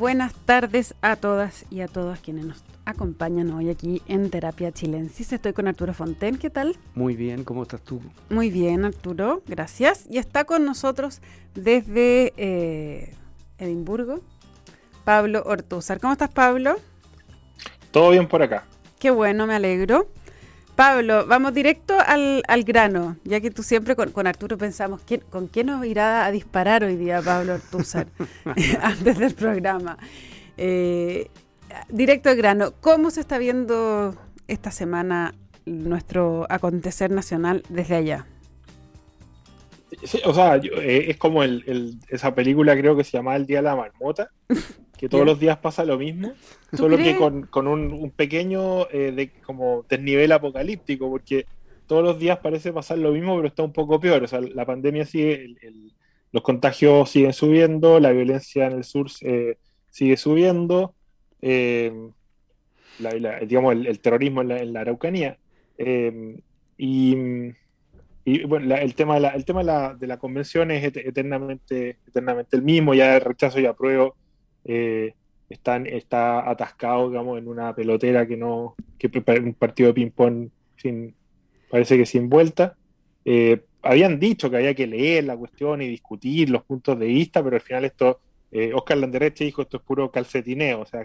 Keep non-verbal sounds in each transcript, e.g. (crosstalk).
Buenas tardes a todas y a todos quienes nos acompañan hoy aquí en Terapia Chilensis. Estoy con Arturo Fonten, ¿qué tal? Muy bien, ¿cómo estás tú? Muy bien, Arturo, gracias. Y está con nosotros desde eh, Edimburgo, Pablo Ortúzar. ¿Cómo estás, Pablo? Todo bien por acá. Qué bueno, me alegro. Pablo, vamos directo al, grano, ya que tú siempre con, Arturo pensamos, ¿con quién nos irá a disparar hoy día Pablo Ortúzar (laughs) (laughs) antes del programa? Eh, directo al grano, ¿cómo se está viendo esta semana nuestro acontecer nacional desde allá? o sea, eh, es como esa película creo que se llama El Día de la Marmota, (laughs) que todos los días pasa lo mismo, solo que con, un, pequeño eh, de, como desnivel apocalíptico, porque todos los días parece pasar lo mismo, pero está un poco peor. O sea, la pandemia sigue, los contagios siguen subiendo, la violencia en el sur eh, sigue subiendo, eh, digamos, el, terrorismo en la, Araucanía. y, bueno, el tema, de la, el tema de la, convención es eternamente, eternamente el mismo, ya el rechazo y apruebo eh, están, está atascado, digamos, en una pelotera que no, que un partido de ping-pong sin, parece que sin vuelta. Eh, habían dicho que había que leer la cuestión y discutir los puntos de vista, pero al final esto, eh, Oscar Landereche dijo esto es puro calcetineo, o sea,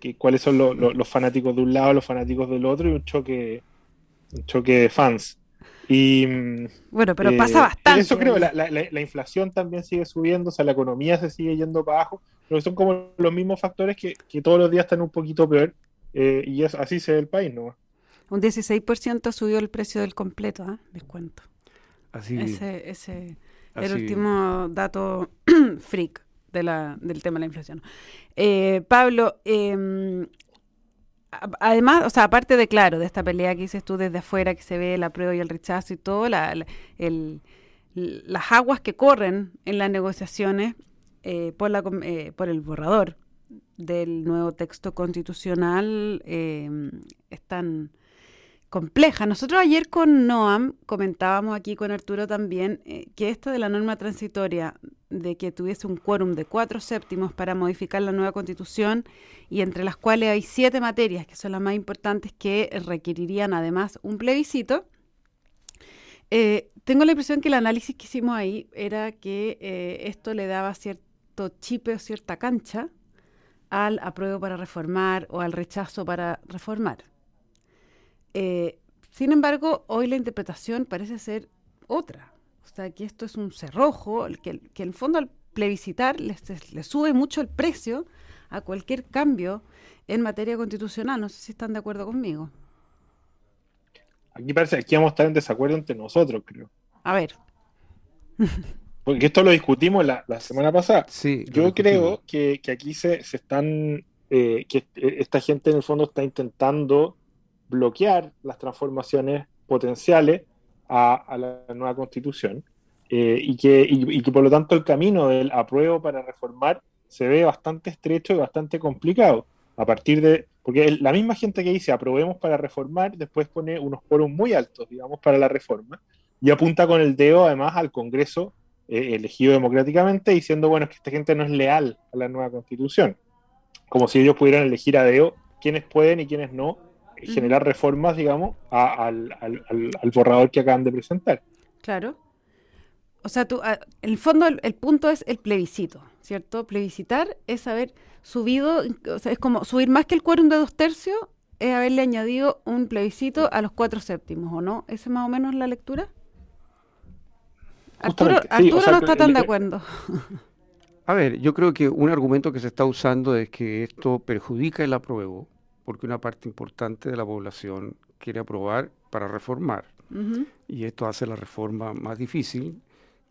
que, (laughs) cuáles son los fanáticos de un lado, los fanáticos del otro y un choque, un choque de fans. Y, bueno, pero pasa eh, bastante. Eso creo, la, la, inflación también sigue subiendo, o sea, la economía se sigue yendo para abajo, pero son como los mismos factores que, todos los días están un poquito peor, eh, y es, así se ve el país, ¿no? Un 16% subió el precio del completo, ¿eh? Descuento. Así Ese, ese el último dato (clears throat) freak de la, del tema de la inflación. Eh, Pablo, eh, además, o sea, aparte de, claro, de esta pelea que dices tú desde afuera, que se ve la prueba y el rechazo y todo, la, el, las aguas que corren en las negociaciones eh, por, la, eh, por el borrador del nuevo texto constitucional eh, están compleja. Nosotros ayer con Noam comentábamos aquí con Arturo también eh, que esto de la norma transitoria de que tuviese un quórum de cuatro séptimos para modificar la nueva constitución y entre las cuales hay siete materias que son las más importantes que requerirían además un plebiscito. Eh, tengo la impresión que el análisis que hicimos ahí era que esto le daba cierto chipe o cierta cancha al apruebo para reformar o al rechazo para reformar. Eh, sin embargo, hoy la interpretación parece ser otra. O sea, que esto es un cerrojo, que, que en el fondo al plebiscitar le, sube mucho el precio a cualquier cambio en materia constitucional. No sé si están de acuerdo conmigo. Aquí parece que vamos a estar en desacuerdo entre nosotros, creo. A ver. (laughs) Porque esto lo discutimos la, semana pasada. Sí, Yo creo que, aquí se, se están, eh, que esta gente en el fondo está intentando bloquear las transformaciones potenciales a, la nueva constitución eh, y, que, y, que por lo tanto el camino del apruebo para reformar se ve bastante estrecho y bastante complicado. A partir de, porque la misma gente que dice aprobemos para reformar, después pone unos foros muy altos, digamos, para la reforma, y apunta con el dedo además al Congreso eh, elegido democráticamente, diciendo, bueno, es que esta gente no es leal a la nueva constitución. Como si ellos pudieran elegir a dedo quiénes pueden y quiénes no, generar reformas, digamos, al, borrador que acaban de presentar. Claro. O sea, tú, en el fondo el, punto es el plebiscito, ¿cierto? Plebiscitar es haber subido, o sea, es como subir más que el quórum de dos tercios, es haberle añadido un plebiscito a los cuatro séptimos, ¿o no? ¿Esa es más o menos la lectura? Arturo, no está tan de acuerdo. (laughs) A ver, yo creo que un argumento que se está usando es que esto perjudica el apruebo, porque una parte importante de la población quiere aprobar para reformar. Y esto hace la reforma más difícil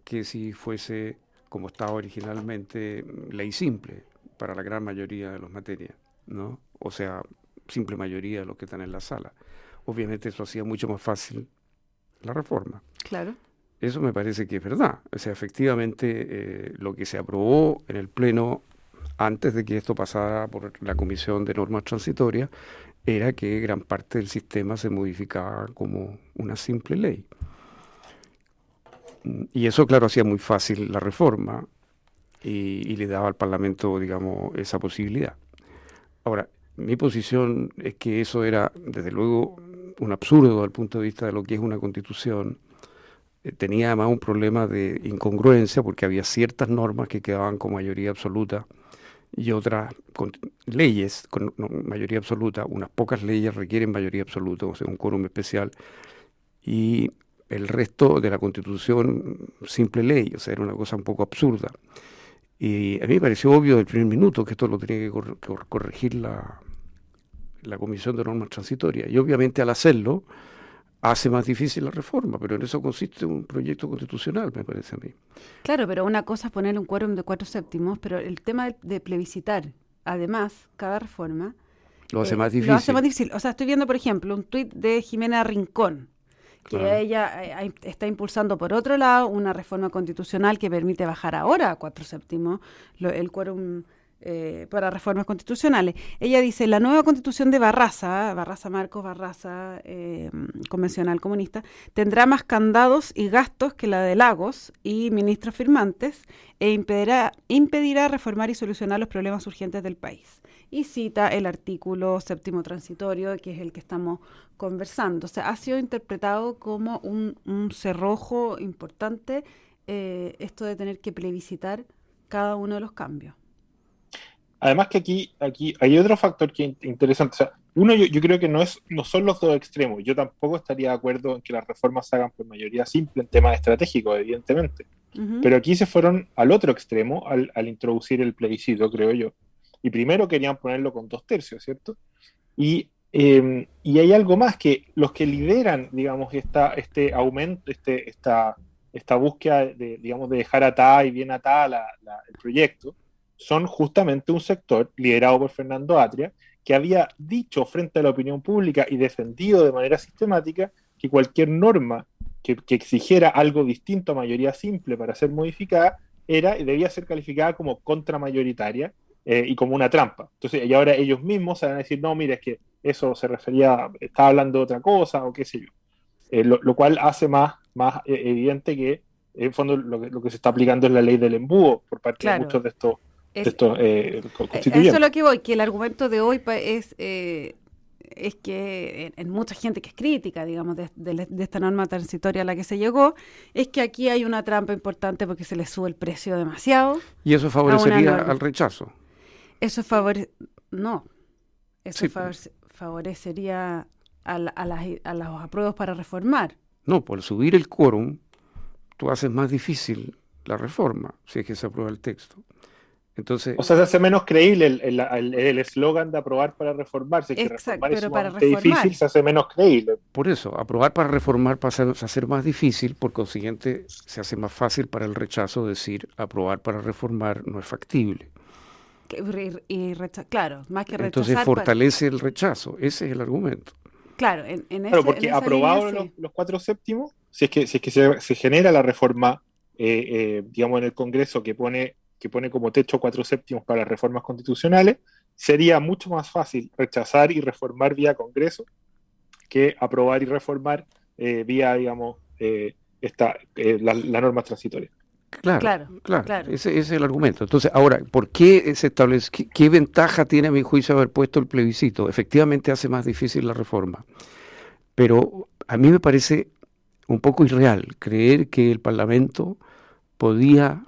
que si fuese, como estaba originalmente, ley simple para la gran mayoría de las materias, ¿no? O sea, simple mayoría de los que están en la sala. Obviamente eso hacía mucho más fácil la reforma. Claro. Eso me parece que es verdad. O sea, efectivamente, eh, lo que se aprobó en el Pleno antes de que esto pasara por la Comisión de Normas Transitorias, era que gran parte del sistema se modificaba como una simple ley. Y eso, claro, hacía muy fácil la reforma. y, le daba al Parlamento, digamos, esa posibilidad. Ahora, mi posición es que eso era, desde luego, un absurdo el punto de vista de lo que es una constitución. Tenía además un problema de incongruencia porque había ciertas normas que quedaban con mayoría absoluta y otras con leyes con mayoría absoluta. Unas pocas leyes requieren mayoría absoluta, o sea, un quórum especial. Y el resto de la constitución, simple ley, o sea, era una cosa un poco absurda. Y a mí me pareció obvio del primer minuto que esto lo tenía que corregir la, la Comisión de Normas Transitorias. Y obviamente al hacerlo hace más difícil la reforma, pero en eso consiste un proyecto constitucional, me parece a mí. Claro, pero una cosa es poner un quórum de cuatro séptimos, pero el tema de, plebiscitar, además, cada reforma... Lo hace eh, más difícil. Lo hace más difícil. O sea, estoy viendo, por ejemplo, un tuit de Jimena Rincón, que ella eh, está impulsando, por otro lado, una reforma constitucional que permite bajar ahora a cuatro séptimos el quórum eh, para reformas constitucionales. Ella dice, la nueva constitución de Barraza, Barraza Marcos, Barraza eh, convencional comunista, tendrá más candados y gastos que la de Lagos y ministros firmantes e impedirá, impedirá reformar y solucionar los problemas urgentes del país. Y cita el artículo séptimo transitorio, que es el que estamos conversando. O sea, ha sido interpretado como un, cerrojo importante eh, esto de tener que plebiscitar cada uno de los cambios. Además que aquí, aquí hay otro factor que es interesante. O sea, uno, yo, creo que no, es, no son los dos extremos. Yo tampoco estaría de acuerdo en que las reformas se hagan por mayoría simple en temas estratégicos, evidentemente. Pero aquí se fueron al otro extremo al, introducir el plebiscito, creo yo. Y primero querían ponerlo con dos tercios, ¿cierto? Y, em, y hay algo más que los que lideran, digamos, esta, este aumento, este, esta, esta búsqueda de, digamos, de dejar atada y bien atada el proyecto, son justamente un sector liderado por Fernando Atria, que había dicho frente a la opinión pública y defendido de manera sistemática que cualquier norma que, exigiera algo distinto a mayoría simple para ser modificada era y debía ser calificada como contramayoritaria eh, y como una trampa. Entonces, y ahora ellos mismos se van a decir, no, mira, es que eso se refería, estaba hablando de otra cosa o qué sé yo. Eh, lo, cual hace más, más eh, evidente que, en el fondo, lo que, lo que, se está aplicando es la ley del embudo por parte de muchos de estos esto, eh, eso es lo que voy, que el argumento de hoy es, eh, es que en, mucha gente que es crítica, digamos, de, esta norma transitoria a la que se llegó, es que aquí hay una trampa importante porque se le sube el precio demasiado. ¿Y eso favorecería al rechazo? Eso favorece... No, eso favorecería a, a, los apruebos para reformar. No, por subir el quórum, tú haces más difícil la reforma, si es que se aprueba el texto. Entonces, o sea, se hace menos creíble el eslogan de aprobar para reformarse. Que exacto, pero para reformar. difícil se hace menos creíble. Por eso, aprobar para reformar pasa a ser más difícil, por consiguiente se hace más fácil para el rechazo decir aprobar para reformar no es factible. Y, claro, más que rechazar. Entonces fortalece el rechazo, ese es el argumento. Claro, en, en claro, porque aprobado los, cuatro séptimos, si es que, si es que se, genera la reforma, eh, eh, digamos, en el Congreso que pone que pone como techo cuatro séptimos para las reformas constitucionales, sería mucho más fácil rechazar y reformar vía Congreso que aprobar y reformar eh, vía, digamos, eh, esta, eh, la, norma transitoria. Claro, claro, Ese, es el argumento. Entonces, ahora, ¿por qué se establece, qué, ventaja tiene a mi juicio haber puesto el plebiscito? Efectivamente hace más difícil la reforma, pero a mí me parece un poco irreal creer que el Parlamento podía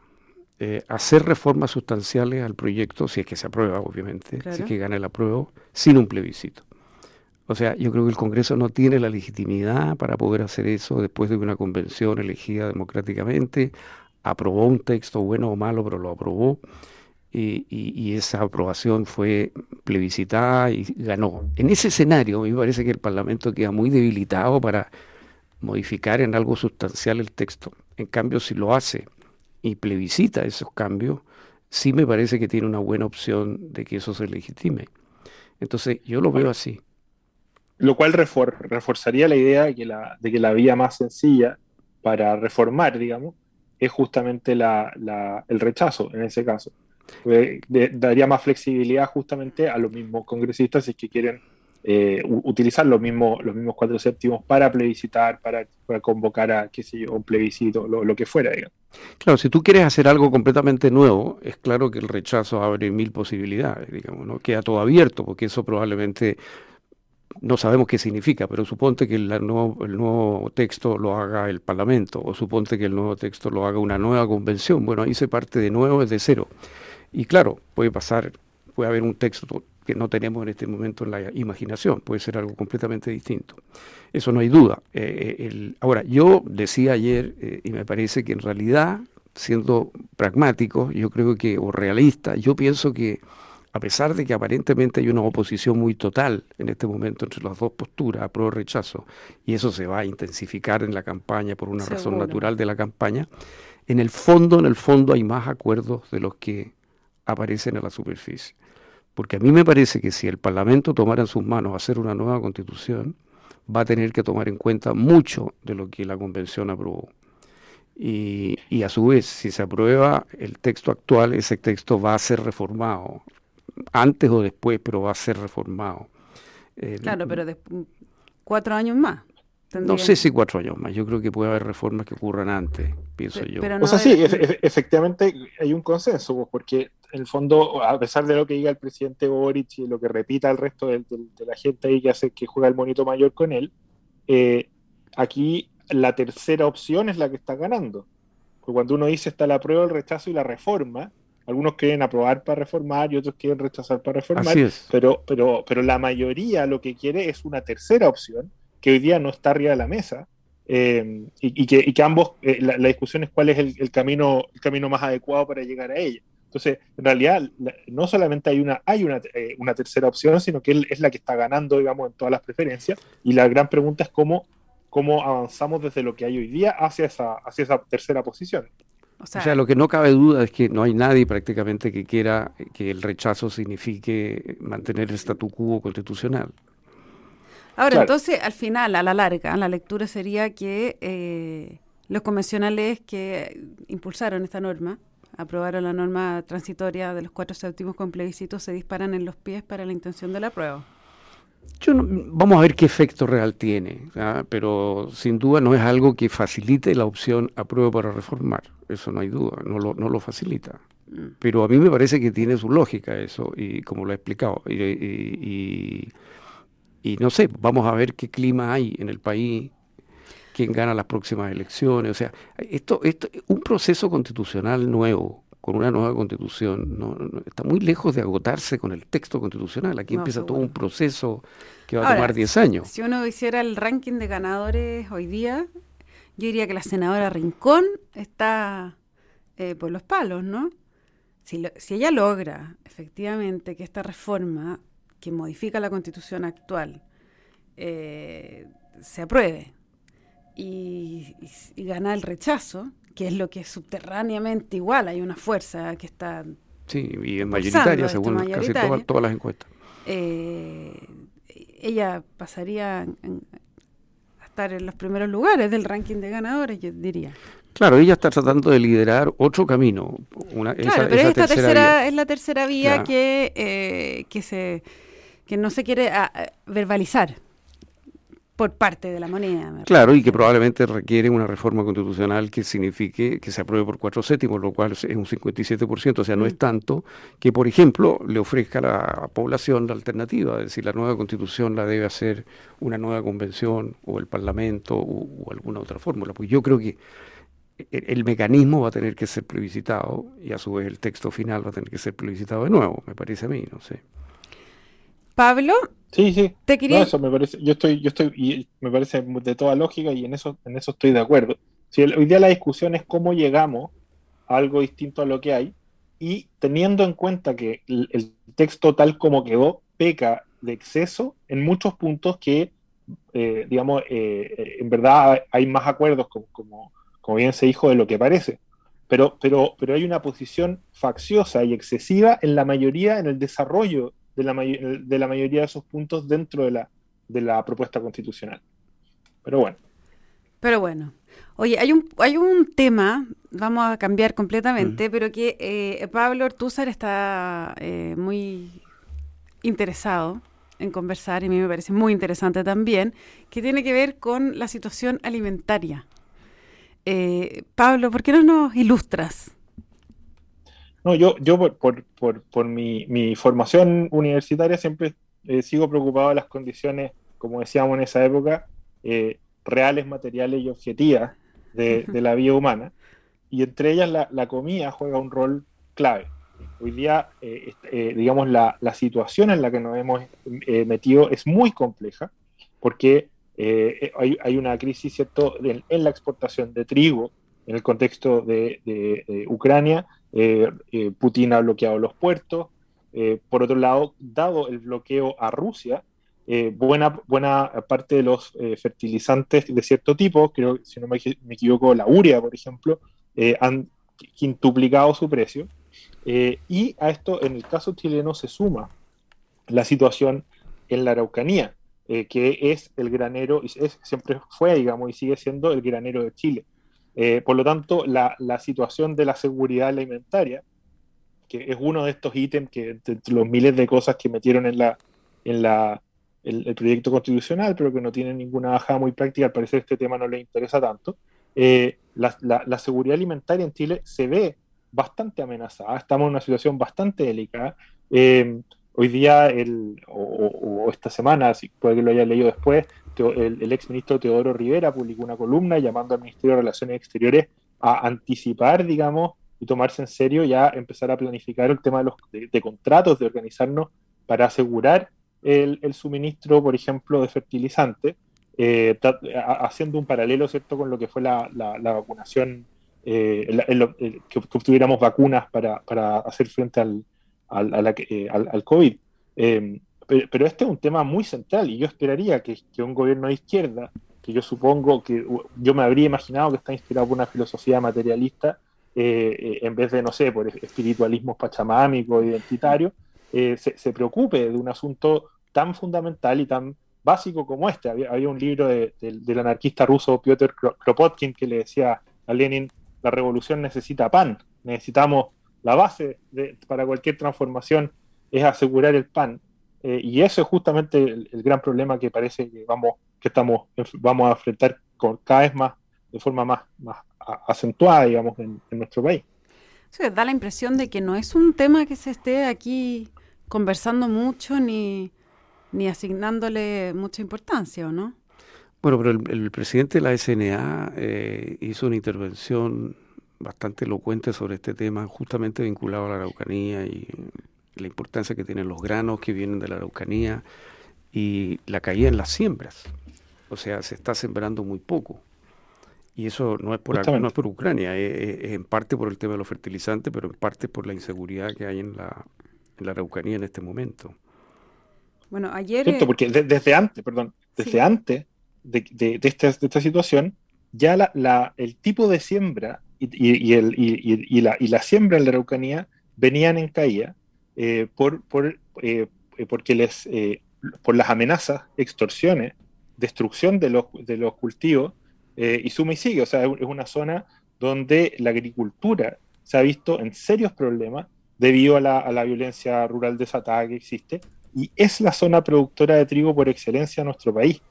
eh, hacer reformas sustanciales al proyecto, si es que se aprueba, obviamente, si es que gana el apruebo, sin un plebiscito. O sea, yo creo que el Congreso no tiene la legitimidad para poder hacer eso después de que una convención elegida democráticamente aprobó un texto bueno o malo, pero lo aprobó. Y, esa aprobación fue plebiscitada y ganó. En ese escenario, a mí me parece que el Parlamento queda muy debilitado para modificar en algo sustancial el texto. En cambio, si lo hace y plebiscita esos cambios, sí me parece que tiene una buena opción de que eso se legitime. Entonces, yo lo veo así. Lo cual reforzaría la idea de que la, de que la vía más sencilla para reformar, digamos, es justamente la, el rechazo en ese caso. daría más flexibilidad justamente a los mismos congresistas si es que quieren eh, utilizar los mismos, los mismos cuatro séptimos para plebiscitar, para, convocar a, qué sé yo, un plebiscito, lo, que fuera, digamos. Claro, si tú quieres hacer algo completamente nuevo, es claro que el rechazo abre mil posibilidades, digamos, ¿no? Queda todo abierto, porque eso probablemente no sabemos qué significa, pero suponte que el nuevo, el nuevo texto lo haga el Parlamento, o suponte que el nuevo texto lo haga una nueva convención. Bueno, ahí se parte de nuevo desde cero. Y claro, puede pasar, puede haber un texto que no tenemos en este momento en la imaginación, puede ser algo completamente distinto. Eso no hay duda. Eh, eh, ahora, yo decía ayer, eh, y me parece que en realidad, siendo pragmático, yo creo que, o realista, yo pienso que a pesar de que aparentemente hay una oposición muy total en este momento entre las dos posturas, pro rechazo, y eso se va a intensificar en la campaña por una razón natural de la campaña, en el fondo, en el fondo hay más acuerdos de los que aparecen a la superficie. Porque a mí me parece que si el Parlamento tomara en sus manos hacer una nueva constitución, va a tener que tomar en cuenta mucho de lo que la convención aprobó. Y, y, a su vez, si se aprueba el texto actual, ese texto va a ser reformado, antes o después, pero va a ser reformado. claro, pero de, cuatro años más. No sé si cuatro años más, yo creo que puede haber reformas que ocurran antes, pienso yo. o sea, sí, efectivamente hay un consenso, pues, porque en el fondo, a pesar de lo que diga el presidente Boric y lo que repita el resto de, la gente ahí que hace que juega el monito mayor con él, eh, aquí la tercera opción es la que está ganando. Porque cuando uno dice está la prueba, el rechazo y la reforma, algunos quieren aprobar para reformar y otros quieren rechazar para reformar, pero, pero, pero la mayoría lo que quiere es una tercera opción que hoy día no está arriba de la mesa eh, y, que, ambos, eh, la, discusión es cuál es el, camino, el camino más adecuado para llegar a ella. Entonces, en realidad, no solamente hay una, hay una, eh, una tercera opción, sino que es la que está ganando, digamos, en todas las preferencias. Y la gran pregunta es cómo, cómo avanzamos desde lo que hay hoy día hacia esa, hacia esa tercera posición. O sea, lo que no cabe duda es que no hay nadie prácticamente que quiera que el rechazo signifique mantener el statu quo constitucional. Ahora, entonces, al final, a la larga, la lectura sería que eh, los convencionales que impulsaron esta norma, aprobaron la norma transitoria de los cuatro séptimos con plebiscito, se disparan en los pies para la intención de la prueba. Yo vamos a ver qué efecto real tiene, pero sin duda no es algo que facilite la opción aprueba para reformar, eso no hay duda, no lo, no lo facilita. Mm. Pero a mí me parece que tiene su lógica eso, y como lo he explicado. y y no sé, vamos a ver qué clima hay en el país, quién gana las próximas elecciones. O sea, esto, esto un proceso constitucional nuevo, con una nueva constitución, no, está muy lejos de agotarse con el texto constitucional. Aquí empieza todo un proceso que va a tomar 10 años. Si uno hiciera el ranking de ganadores hoy día, yo diría que la senadora Rincón está eh, por los palos, ¿no? Si, si ella logra efectivamente que esta reforma que modifica la constitución actual eh, se apruebe y, gana el rechazo, que es lo que subterráneamente igual hay una fuerza que está... Sí, y es mayoritaria según casi todas, las encuestas. Eh, ella pasaría a estar en los primeros lugares del ranking de ganadores, yo diría. Claro, ella está tratando de liderar otro camino. Una, claro, pero esta tercera, es la tercera vía que, eh, que se que no se quiere ah, ah, verbalizar por parte de la moneda. Claro, y que probablemente requiere una reforma constitucional que signifique que se apruebe por cuatro séptimos, lo cual es un 57%, o sea, no es mm. tanto que, por ejemplo, le ofrezca a la población la alternativa, es decir, la nueva constitución la debe hacer una nueva convención o el Parlamento o, alguna otra fórmula, porque yo creo que el, el, mecanismo va a tener que ser plebiscitado y a su vez el texto final va a tener que ser plebiscitado de nuevo, me parece a mí, no sé. Pablo. Sí, sí. Te quería... eso me parece, yo estoy, yo estoy, y me parece de toda lógica y en eso, en eso estoy de acuerdo. Si hoy día la discusión es cómo llegamos a algo distinto a lo que hay y teniendo en cuenta que el, texto tal como quedó peca de exceso en muchos puntos que, eh, digamos, eh, en verdad hay más acuerdos, como, como, como, bien se dijo, de lo que parece. Pero, pero, pero hay una posición facciosa y excesiva en la mayoría en el desarrollo de la, de la mayoría de esos puntos dentro de la, de la propuesta constitucional. Pero bueno. Pero bueno. Oye, hay un, hay un tema, vamos a cambiar completamente, pero que eh, Pablo Ortúzar está eh, muy interesado en conversar, y a mí me parece muy interesante también, que tiene que ver con la situación alimentaria. Eh, Pablo, ¿por qué no nos ilustras? No, yo, yo por, por, por, mi, mi, formación universitaria siempre eh, sigo preocupado de las condiciones, como decíamos en esa época, eh, reales, materiales y objetivas de, de, la vida humana. Y entre ellas la, la comida juega un rol clave. Hoy día, eh, eh, digamos, la, la, situación en la que nos hemos eh, metido es muy compleja porque hay, hay, una crisis ¿cierto? En, en, la exportación de trigo en el contexto de, de, de Ucrania. Putin ha bloqueado los puertos. por otro lado, dado el bloqueo a Rusia, buena, buena parte de los fertilizantes de cierto tipo, creo, si no me, equivoco, la urea, por ejemplo, han quintuplicado su precio. Eh, y a esto, en el caso chileno, se suma la situación en la Araucanía, eh, que es el granero, es, siempre fue, digamos, y sigue siendo el granero de Chile. Eh, por lo tanto, la, la, situación de la seguridad alimentaria, que es uno de estos ítems que los miles de cosas que metieron en la, en la el, el, proyecto constitucional, pero que no tienen ninguna bajada muy práctica, al parecer este tema no le interesa tanto. La, la, la, seguridad alimentaria en Chile se ve bastante amenazada, estamos en una situación bastante delicada. Eh, hoy día, el, o, o, esta semana, si puede que lo haya leído después, el, el ex ministro Teodoro Rivera publicó una columna llamando al Ministerio de Relaciones Exteriores a anticipar, digamos, y tomarse en serio, ya empezar a planificar el tema de los de, de contratos, de organizarnos para asegurar el, el, suministro, por ejemplo, de fertilizantes, eh, haciendo un paralelo, ¿cierto?, con lo que fue la, la, vacunación eh, que, obtuviéramos vacunas para, para hacer frente al, al, eh, al, al COVID. Eh, pero, pero, este es un tema muy central y yo esperaría que, que, un gobierno de izquierda, que yo supongo que yo me habría imaginado que está inspirado por una filosofía materialista, eh, en vez de, no sé, por espiritualismo pachamámico, identitario, se, se, preocupe de un asunto tan fundamental y tan básico como este. Había, había un libro de, de, del anarquista ruso Piotr Kropotkin que le decía a Lenin, la revolución necesita pan, necesitamos la base de, para cualquier transformación es asegurar el pan. Eh, y eso es justamente el, el, gran problema que parece que vamos, que estamos, vamos a enfrentar con, cada vez más, de forma más, más acentuada, digamos, en, en nuestro país. Sí, da la impresión de que no es un tema que se esté aquí conversando mucho ni, ni asignándole mucha importancia, ¿o no? Bueno, pero el, el, presidente de la SNA eh, hizo una intervención bastante elocuente sobre este tema, justamente vinculado a la Araucanía y la importancia que tienen los granos que vienen de la Araucanía y la caída en las siembras. O sea, se está sembrando muy poco. Y eso no es por, no es por Ucrania, es, es, en parte por el tema de los fertilizantes, pero en parte por la inseguridad que hay en la, en la Araucanía en este momento. Bueno, ayer... Cierto, porque de, desde antes, perdón, desde sí. antes de, de, de, esta, de, esta, situación, ya la, la, el tipo de siembra y, y, y, el, y, la, y, la, siembra en la Araucanía venían en caída eh, por, por, eh, porque les, eh, por las amenazas, extorsiones, destrucción de los, de los cultivos, eh, y suma y sigue. O sea, es una zona donde la agricultura se ha visto en serios problemas debido a la, a la violencia rural desatada que existe, y es la zona productora de trigo por excelencia en nuestro país.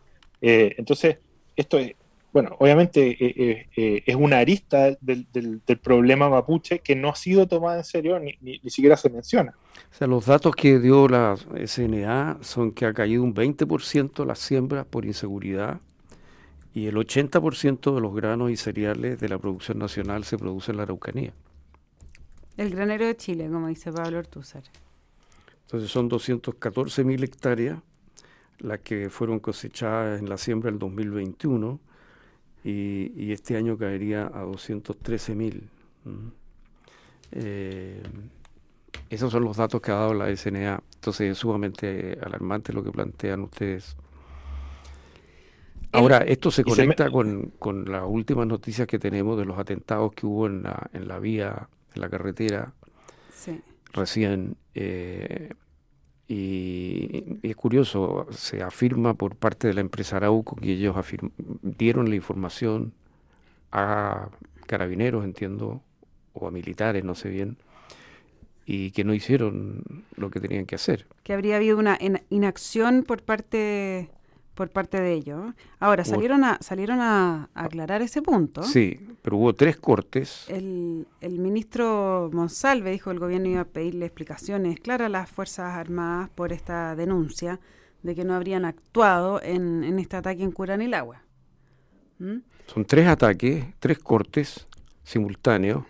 Eh, entonces, esto es, bueno, obviamente eh, eh, eh es una arista del, del, del, problema mapuche que no ha sido tomada en serio ni, ni, ni, siquiera se menciona. O sea, los datos que dio la SNA son que ha caído un 20% las siembras por inseguridad y el 80% de los granos y cereales de la producción nacional se produce en la Araucanía. El granero de Chile, como dice Pablo Ortúzar. Entonces son 214 mil hectáreas las que fueron cosechadas en la siembra del 2021 y, y este año caería a 213 mil. Eh, esos son los datos que ha dado la SNA. Entonces es sumamente alarmante lo que plantean ustedes. Ahora, esto se conecta se me... con, con, las últimas noticias que tenemos de los atentados que hubo en la, en la vía, en la carretera, sí. recién. Eh, y, es curioso, se afirma por parte de la empresa Arauco que ellos dieron la información a carabineros, entiendo, o a militares, no sé bien, y que no hicieron lo que tenían que hacer. Que habría habido una inacción por parte por parte de ellos. Ahora, salieron a, salieron a, aclarar ese punto. Sí, pero hubo tres cortes. El, el ministro Monsalve dijo que el gobierno iba a pedirle explicaciones claras a las Fuerzas Armadas por esta denuncia de que no habrían actuado en, en este ataque en Curanilagua. ¿Mm? Son tres ataques, tres cortes simultáneos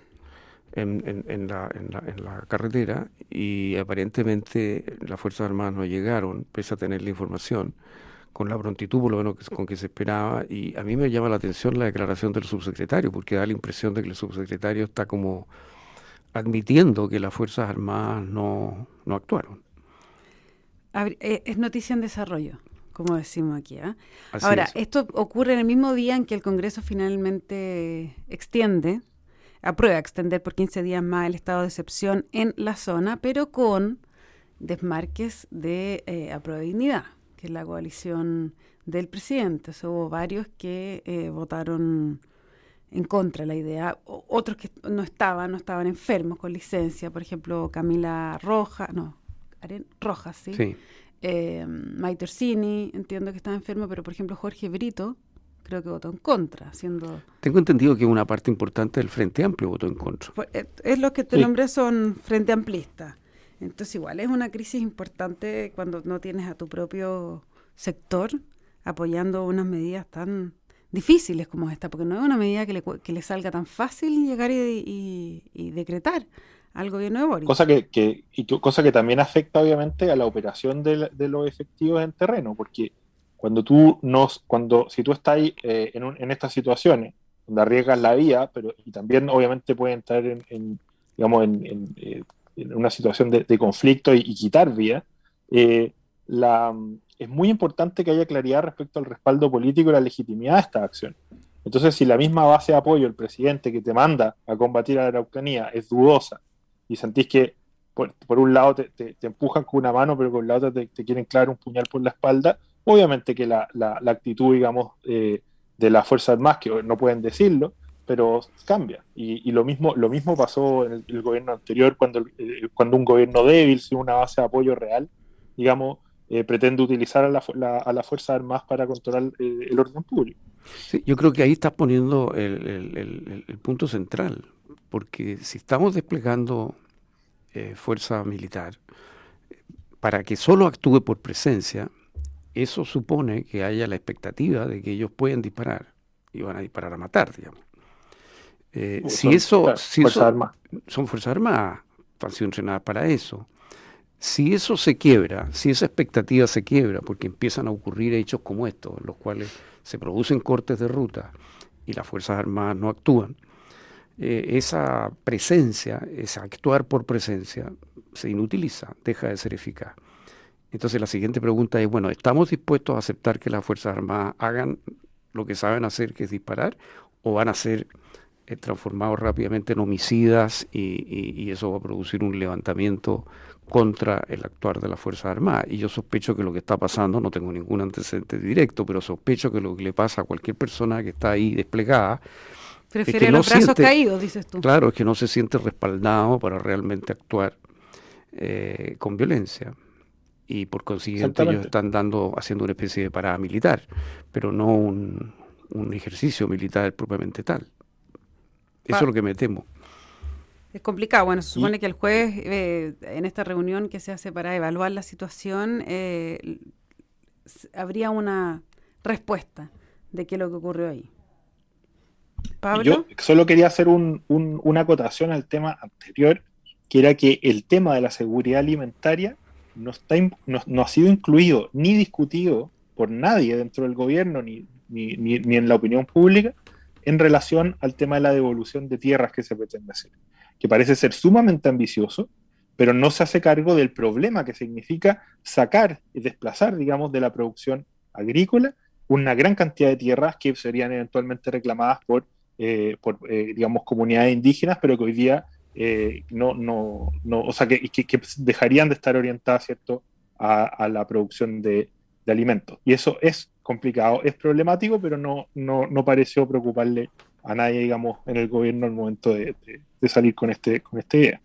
en, en, la, en, la, carretera y aparentemente las Fuerzas Armadas no llegaron, pese a tener la información, con la prontitud por lo menos con que se esperaba. Y a mí me llama la atención la declaración del subsecretario, porque da la impresión de que el subsecretario está como admitiendo que las Fuerzas Armadas no, no actuaron. Eh, es noticia en desarrollo como decimos aquí. ¿eh? Ahora, esto ocurre en el mismo día en que el Congreso finalmente extiende aprueba extender por 15 días más el estado de excepción en la zona, pero con desmarques de eh, dignidad, que es la coalición del presidente. hubo varios que eh, votaron en contra de la idea, otros que no estaban, no estaban enfermos con licencia, por ejemplo, Camila Roja, no, Rojas, ¿sí? sí. Eh, Maite Orsini, entiendo que estaba enfermo, pero por ejemplo Jorge Brito, creo que votó en contra, siendo... Tengo entendido que una parte importante del Frente Amplio votó en contra. Eh, es lo que te nombré son Frente Amplista. Entonces igual es una crisis importante cuando no tienes a tu propio sector apoyando unas medidas tan difíciles como esta, porque no es una medida que le, que le salga tan fácil llegar y, decretar al gobierno de Boris. Cosa que, y cosa que también afecta obviamente a la operación de, de los efectivos en terreno, porque cuando tú nos, cuando, si tú estás eh, en, en, estas situaciones, donde arriesgas la vía, pero y también obviamente puede entrar en, digamos, en, eh, una situación de, conflicto y, quitar vía, eh, la, es muy importante que haya claridad respecto al respaldo político y la legitimidad de esta acción. Entonces, si la misma base de apoyo el presidente que te manda a combatir a la Araucanía es dudosa y sentís que por, un lado te, te, empujan con una mano, pero con la otra te, te quieren clavar un puñal por la espalda, Obviamente que la, la, actitud, digamos, eh, de las Fuerzas Armadas, que no pueden decirlo, pero cambia. Y, lo, mismo, lo mismo pasó en el, gobierno anterior, cuando, eh, cuando un gobierno débil, sin una base de apoyo real, digamos, eh, pretende utilizar a, la, a las Fuerzas Armadas para controlar el orden público. Yo creo que ahí estás poniendo el, el punto central, porque si estamos desplegando fuerza militar para que solo actúe por presencia, eso supone que haya la expectativa de que ellos pueden disparar y van a disparar a matar, digamos. Eh, si eso, si son fuerzas armadas, han sido entrenadas para eso. Si eso se quiebra, si esa expectativa se quiebra, porque empiezan a ocurrir hechos como estos, en los cuales se producen cortes de ruta y las Fuerzas Armadas no actúan, eh, esa presencia, esa actuar por presencia, se inutiliza, deja de ser eficaz. Entonces la siguiente pregunta es, bueno, ¿estamos dispuestos a aceptar que las Fuerzas Armadas hagan lo que saben hacer, que es disparar, o van a ser eh, transformados rápidamente en homicidas y, eso va a producir un levantamiento contra el actuar de las Fuerzas Armadas? Y yo sospecho que lo que está pasando, no tengo ningún antecedente directo, pero sospecho que lo que le pasa a cualquier persona que está ahí desplegada, Prefiere los brazos caídos, dices tú. Claro, es que no se siente respaldado para realmente actuar eh, con violencia y por consiguiente ellos están dando, haciendo una especie de parada militar, pero no un, ejercicio militar propiamente tal. Eso es lo que me temo. Es complicado. Bueno, se supone que el jueves, eh, en esta reunión que se hace para evaluar la situación, eh, habría una respuesta de qué es lo que ocurrió ahí. Pablo. Yo solo quería hacer una acotación al tema anterior, que era que el tema de la seguridad alimentaria no, está, no, ha sido incluido ni discutido por nadie dentro del gobierno ni, ni, ni, en la opinión pública en relación al tema de la devolución de tierras que se pretende hacer, que parece ser sumamente ambicioso, pero no se hace cargo del problema que significa sacar y desplazar, digamos, de la producción agrícola una gran cantidad de tierras que serían eventualmente reclamadas por, eh, eh, digamos, comunidades indígenas, pero que hoy día eh, no, no, no, o sea, que, que, dejarían de estar orientadas, ¿cierto?, a, la producción de, alimentos. Y eso es complicado, es problemático, pero no, no, no pareció preocuparle a nadie, digamos, en el gobierno al momento de, salir con, este, con esta idea.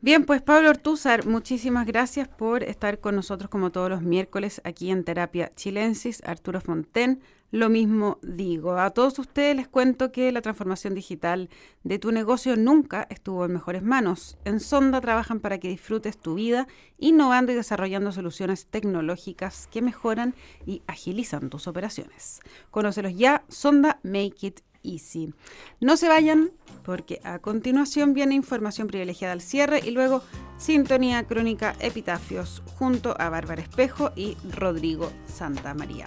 Bien, pues Pablo Ortúzar, muchísimas gracias por estar con nosotros como todos los miércoles aquí en Terapia Chilensis. Arturo Fonten, lo mismo digo. A todos ustedes les cuento que la transformación digital de tu negocio nunca estuvo en mejores manos. En Sonda trabajan para que disfrutes tu vida, innovando y desarrollando soluciones tecnológicas que mejoran y agilizan tus operaciones. Conócelos ya, Sonda Make It Easy. No se vayan porque a continuación viene información privilegiada al cierre y luego sintonía crónica epitafios junto a Bárbara Espejo y Rodrigo Santa María.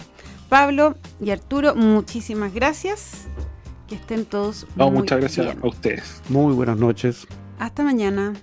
Pablo y Arturo, muchísimas gracias. Que estén todos. muchas gracias a ustedes. Muy buenas noches. Hasta mañana.